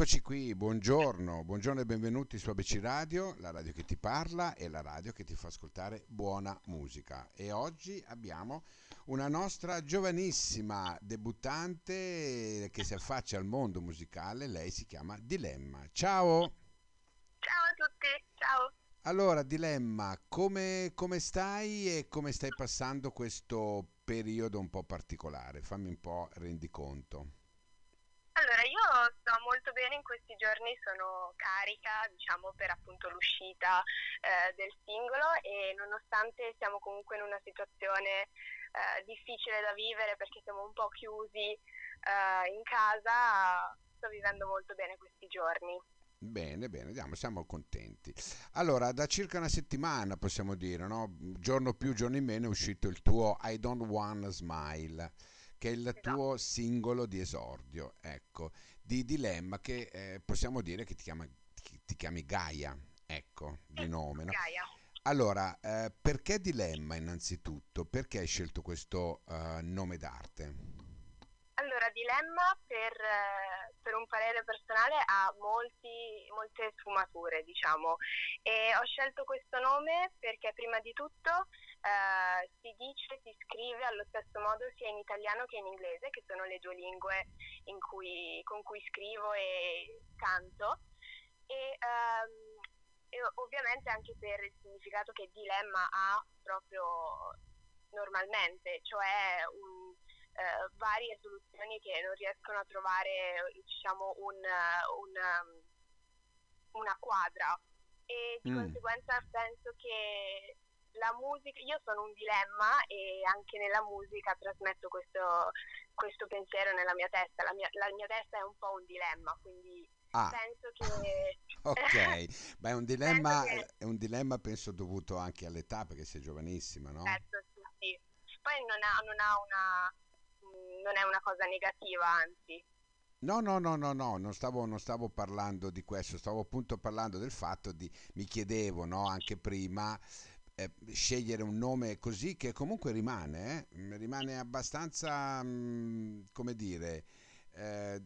Eccoci qui, buongiorno, buongiorno e benvenuti su ABC Radio, la radio che ti parla e la radio che ti fa ascoltare buona musica. E oggi abbiamo una nostra giovanissima debuttante che si affaccia al mondo musicale, lei si chiama Dilemma. Ciao! Ciao a tutti, ciao! Allora, Dilemma, come, come stai e come stai passando questo periodo un po' particolare? Fammi un po' rendiconto. Sto molto bene in questi giorni, sono carica, diciamo, per appunto l'uscita eh, del singolo e nonostante siamo comunque in una situazione eh, difficile da vivere perché siamo un po' chiusi eh, in casa, sto vivendo molto bene questi giorni. Bene, bene, andiamo, siamo contenti. Allora, da circa una settimana possiamo dire, no? giorno più, giorno in meno è uscito il tuo I Don't Wanna Smile che è il esatto. tuo singolo di esordio, ecco, di Dilemma che eh, possiamo dire che ti, chiama, ti, ti, chiami Gaia, ecco, di nome, no? Gaia. Allora, eh, perché Dilemma innanzitutto? Perché hai scelto questo uh, nome d'arte? Allora, Dilemma per, eh, per, un parere personale ha molti, molte sfumature, diciamo, e ho scelto questo nome perché prima di tutto eh, si dice, si scrive allo stesso modo sia in italiano che in inglese, che sono le due lingue cui, con cui scrivo e canto. E, um, e, ovviamente anche per il significato che dilemma ha proprio normalmente, cioè un, uh, varie soluzioni che non riescono a trovare diciamo, un, un, una quadra e di mm. conseguenza penso che la musica, io sono un dilemma e anche nella musica trasmetto questo, questo pensiero nella mia testa, la mia, la mia, testa è un po' un dilemma, quindi ah. penso che... ok, ma è un dilemma, che... è un dilemma penso dovuto anche all'età perché sei giovanissima, no? Certo, sì, sì. Poi non, ha, non, ha una, non è una cosa negativa, anzi. No, no, no, no, no, non stavo, non stavo parlando di questo, stavo appunto parlando del fatto di, mi chiedevo, no, anche prima, eh, scegliere un nome così che comunque rimane, eh? rimane abbastanza, mh, mm, come dire, eh,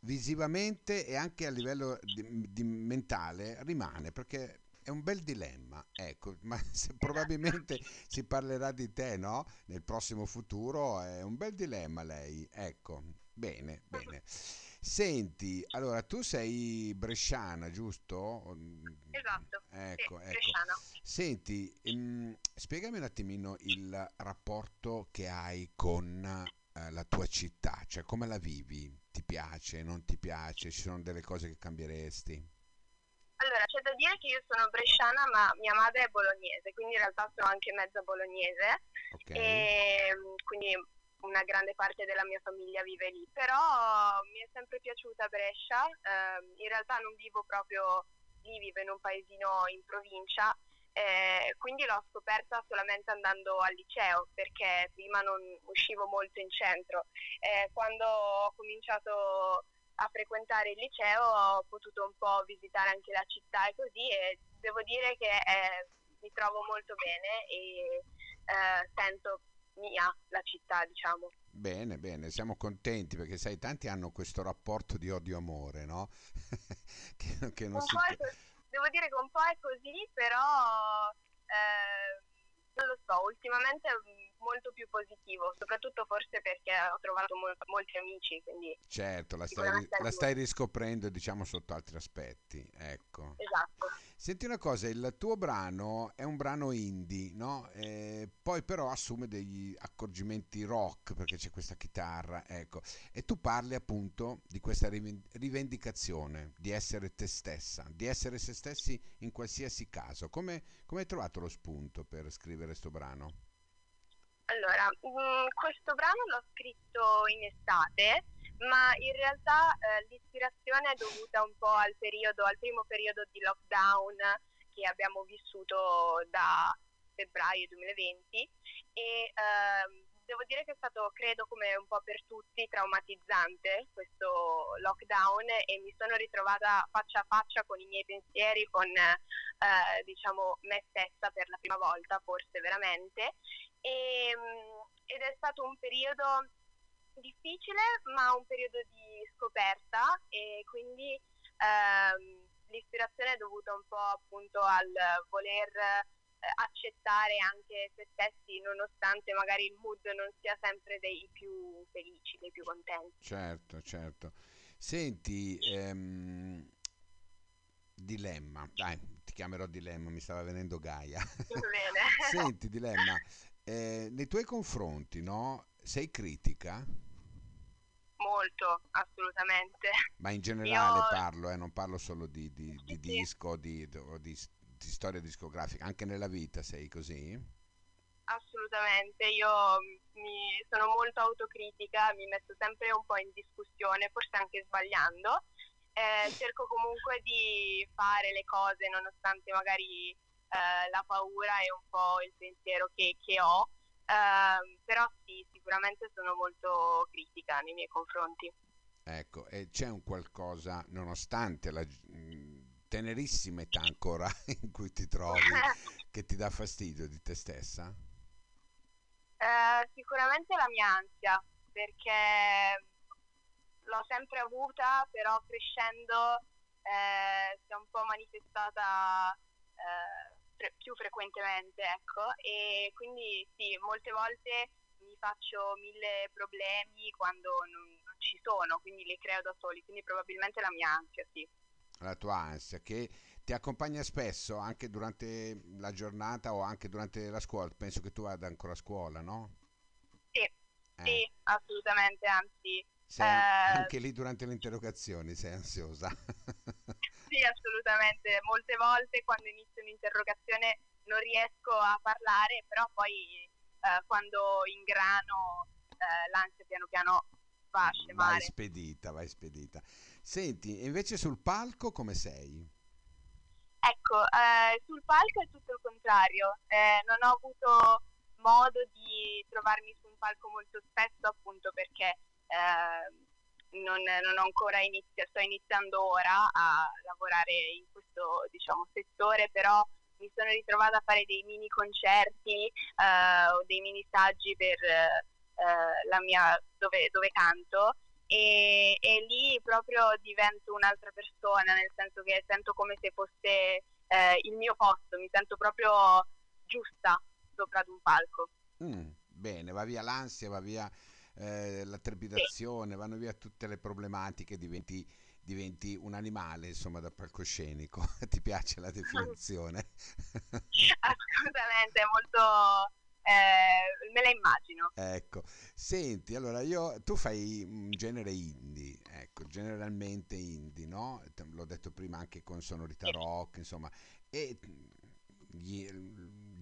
visivamente e anche a livello di, di mentale rimane perché è un bel dilemma, ecco, ma se probabilmente si parlerà di te, no? Nel prossimo futuro è un bel dilemma lei, ecco, bene, bene. Senti, allora tu sei bresciana, giusto? Esatto, ecco, sì, ecco. Senti, ehm, spiegami un attimino il rapporto che hai con eh, la tua città, cioè come la vivi? Ti piace, non ti piace? Ci sono delle cose che cambieresti? Allora, c'è da dire che io sono bresciana, ma mia madre è bolognese, quindi in realtà sono anche mezza bolognese. Okay. E quindi una grande parte della mia famiglia vive lì, però mi è sempre piaciuta Brescia, eh, in realtà non vivo proprio lì, vivo in un paesino in provincia, eh, quindi l'ho scoperta solamente andando al liceo perché prima non uscivo molto in centro. Eh, quando ho cominciato a frequentare il liceo ho potuto un po' visitare anche la città e così e devo dire che eh, mi trovo molto bene e eh, sento mia la città, diciamo. Bene, bene, siamo contenti perché sai, tanti hanno questo rapporto di odio-amore, no? che, che non si... È, devo dire che un po' è così, però eh, non lo so, ultimamente molto più positivo, soprattutto forse perché ho trovato mol- molti amici. Quindi certo, la stai, la stai riscoprendo diciamo sotto altri aspetti. Ecco. Esatto. Senti una cosa, il tuo brano è un brano indie, no? Eh, poi però assume degli accorgimenti rock perché c'è questa chitarra, ecco. E tu parli appunto di questa rivendicazione, di essere te stessa, di essere se stessi in qualsiasi caso. Come, come hai trovato lo spunto per scrivere questo brano? Allora, mh, mm, questo brano l'ho scritto in estate, ma in realtà eh, l'ispirazione è dovuta un po' al periodo, al primo periodo di lockdown che abbiamo vissuto da febbraio 2020 e ehm, devo dire che è stato, credo come un po' per tutti, traumatizzante questo lockdown e mi sono ritrovata faccia a faccia con i miei pensieri, con eh, diciamo me stessa per la prima volta, forse veramente e, ehm, ed è stato un periodo difficile, ma un periodo di scoperta e quindi ehm, l'ispirazione è dovuta un po' appunto al voler eh, accettare anche se stessi nonostante magari il mood non sia sempre dei più felici, dei più contenti. Certo, certo. Senti, ehm, dilemma, dai, ti chiamerò dilemma, mi stava venendo Gaia. Bene. Senti, dilemma, eh, nei tuoi confronti, no? Sei critica? Molto, assolutamente. Ma in generale Io parlo, eh, non parlo solo di, di- di sì, disco di, o di, di storia discografica, anche nella vita sei così? assolutamente. Io mi sono molto autocritica, mi metto sempre un po' in discussione, forse anche sbagliando. Eh, cerco comunque di fare le cose nonostante magari eh, la paura e un po' il pensiero che, che ho. Ehm, però sì, sicuramente sono molto critica nei miei confronti. Ecco, e c'è un qualcosa, nonostante la tenerissima età ancora in cui ti trovi, che ti dà fastidio di te stessa? Eh, sicuramente la mia ansia, perché l'ho sempre avuta, però crescendo eh, si è un po' manifestata eh, fre- più frequentemente, ecco, e quindi sì, molte volte mi faccio mille problemi quando non, non ci sono, quindi li creo da soli, quindi probabilmente la mia ansia, sì. La tua ansia che ti accompagna spesso anche durante la giornata o anche durante la scuola. Penso che tu vada ancora a scuola, no? Sì, Eh, sì, assolutamente, anzi, sei eh, anche lì durante le interrogazioni sei ansiosa. Sì, assolutamente. Molte volte quando inizio un'interrogazione non riesco a parlare, però poi eh, quando ingrano eh, l'ansia piano piano va a Vai scemare. spedita, vai spedita. Senti, invece sul palco come sei? Ecco, eh, sul palco è tutto il contrario. Eh, non ho avuto modo di trovarmi su un palco molto spesso appunto perché eh, non, non ho ancora iniziato, sto iniziando ora a lavorare in questo, diciamo, settore, però mi sono ritrovata a fare dei mini concerti eh, o dei mini saggi per eh, la mia, dove, dove canto e, e lì proprio divento un'altra persona, nel senso che sento come se fosse eh, il mio posto, mi sento proprio giusta sopra ad un palco. Mm, bene, va via l'ansia, va via eh, la Sì, trepidazione, vanno via tutte le problematiche, diventi, diventi un animale, insomma, da palcoscenico. Ti piace la definizione? assolutamente, è molto... eh, me la immagino. Ecco, senti, allora io, tu fai un genere indie, ecco, generalmente indie, no? L'ho detto prima anche con sonorità Sì, rock, insomma, e gli-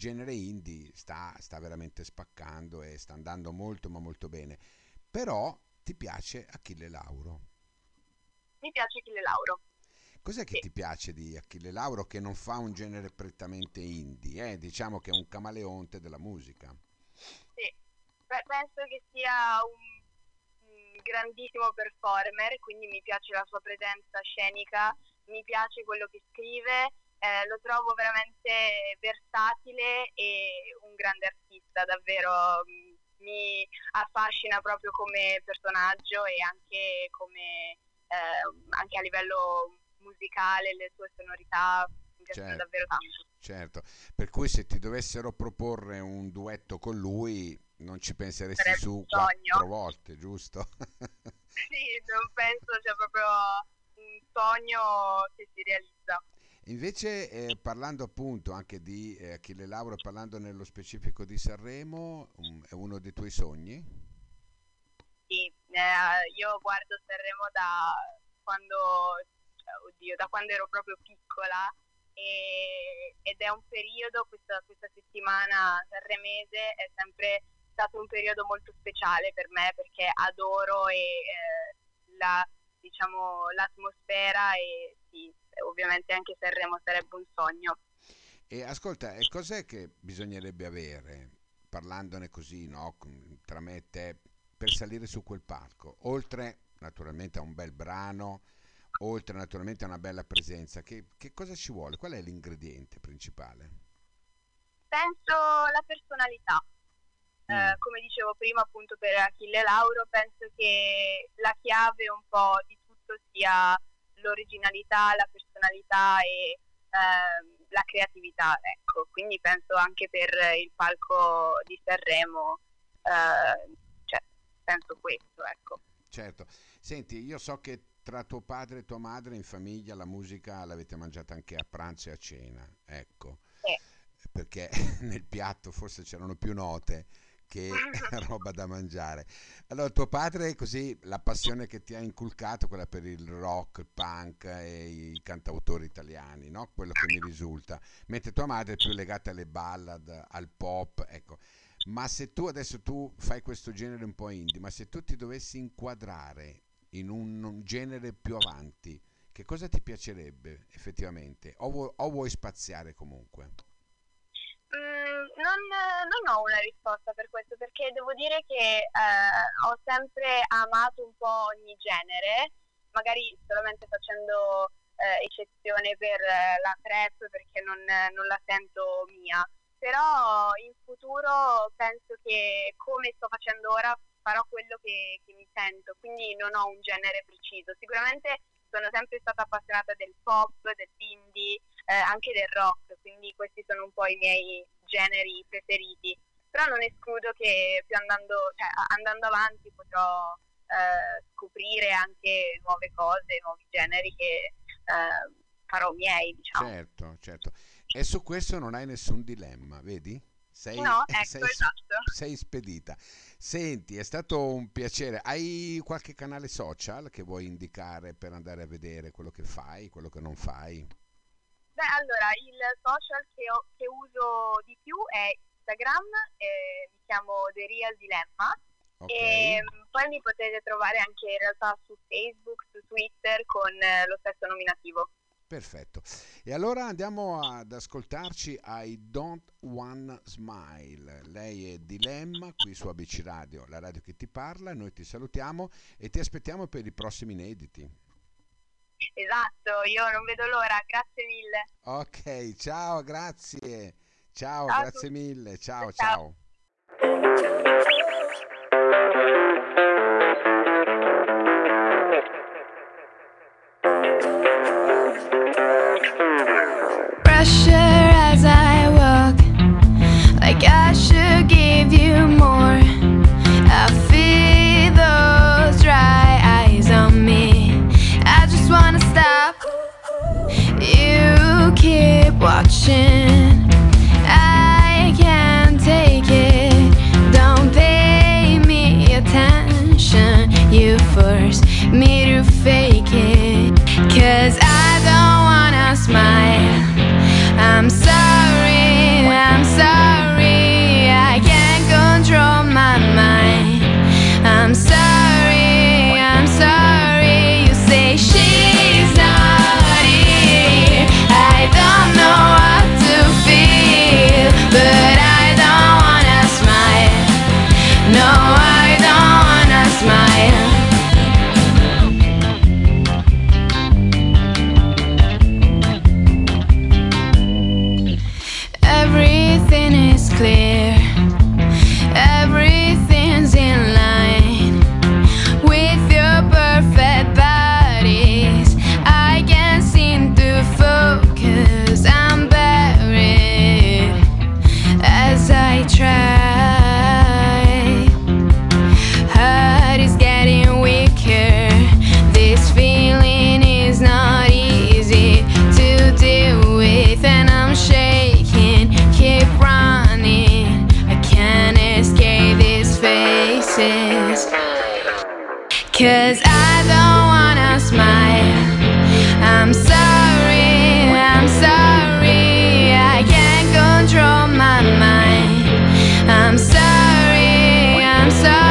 genere indie sta, sta veramente spaccando e sta andando molto ma molto bene. Però ti piace Achille Lauro. mi piace Achille Lauro. Cos'è che Sì. ti piace di Achille Lauro che non fa un genere prettamente indie? eh? Diciamo che è un camaleonte della musica. Sì, Pe- penso che sia un grandissimo performer, quindi mi piace la sua presenza scenica, mi piace quello che scrive, eh, lo trovo veramente versatile e un grande artista, davvero mm, mi affascina proprio come personaggio e anche come eh, anche a livello musicale, le sue sonorità mi piacciono Certo, davvero tanto. certo. Per cui se ti dovessero proporre un duetto con lui, non ci penseresti Sarebbe su quattro volte, giusto? Sì, non penso sia proprio un sogno che si realizza. Invece, eh, parlando appunto anche di eh, Achille Lauro, parlando nello specifico di Sanremo, um, è uno dei tuoi sogni? Sì, eh, io guardo Sanremo da quando, cioè, oddio, da quando ero proprio piccola e- ed è un periodo, questa, questa settimana sanremese è sempre stato un periodo molto speciale per me perché adoro e, eh, la, diciamo, l'atmosfera e sì, ovviamente anche Sanremo sarebbe un sogno. E ascolta, e cos'è che bisognerebbe avere, parlandone così, no, tra me e te, per salire su quel palco? Oltre naturalmente a un bel brano, oltre naturalmente a una bella presenza, che, che cosa ci vuole? Qual è l'ingrediente principale? Penso la personalità. Eh, come dicevo prima appunto per Achille Lauro, penso che la chiave un po' di tutto sia l'originalità, la personalità e eh, la creatività, ecco. Quindi penso anche per il palco di Sanremo, eh, cioè, penso questo, ecco. Certo. Senti, io so che tra tuo padre e tua madre in famiglia la musica l'avete mangiata anche a pranzo e a cena, ecco. Sì. Perché nel piatto forse c'erano più note che roba da mangiare. Allora, tuo padre, così, la passione che ti ha inculcato, quella per il rock, il punk e i cantautori italiani, no? Quello che mi risulta. Mentre tua madre è più legata alle ballad, al pop, ecco. Ma se tu adesso tu fai questo genere un po' indie, ma se tu ti dovessi inquadrare in un, genere più avanti, che cosa ti piacerebbe effettivamente? O, vu- o vuoi spaziare comunque? Mm, non, non, ho una risposta per questo perché devo dire che eh, ho sempre amato un po' ogni genere, magari solamente facendo eh, eccezione per eh, la trap perché non, non, la sento mia, però in futuro penso che come sto facendo ora farò quello che, che mi sento, quindi non ho un genere preciso. Sicuramente sono sempre stata appassionata del pop, dell'indie, eh, anche del rock, quindi questi sono un po' i miei generi preferiti. Però non escludo che più andando, cioè, andando avanti potrò eh, scoprire anche nuove cose, nuovi generi che eh, farò miei, diciamo. Certo, certo. E su questo non hai nessun dilemma, vedi? Sei, no, ecco, sei, esatto. sei spedita. Senti, è stato un piacere. Hai qualche canale social che vuoi indicare per andare a vedere quello che fai, quello che non fai? Beh, allora, il social che, ho, che uso di più è Instagram, eh, mi chiamo The Real Dilemma. Okay. E mm, poi mi potete trovare anche in realtà su Facebook, su Twitter con eh, lo stesso nominativo. Perfetto. E allora andiamo ad ascoltarci I Don't Wanna Smile. Lei è Dilemma qui su ABC Radio, la radio che ti parla. Noi ti salutiamo e ti aspettiamo per i prossimi inediti. Esatto, io non vedo l'ora, grazie mille. Ok, ciao, grazie. Ciao, ciao grazie mille. Ciao, ciao. ciao. I'm sorry, I can't control my mind. I'm sorry, I'm sorry.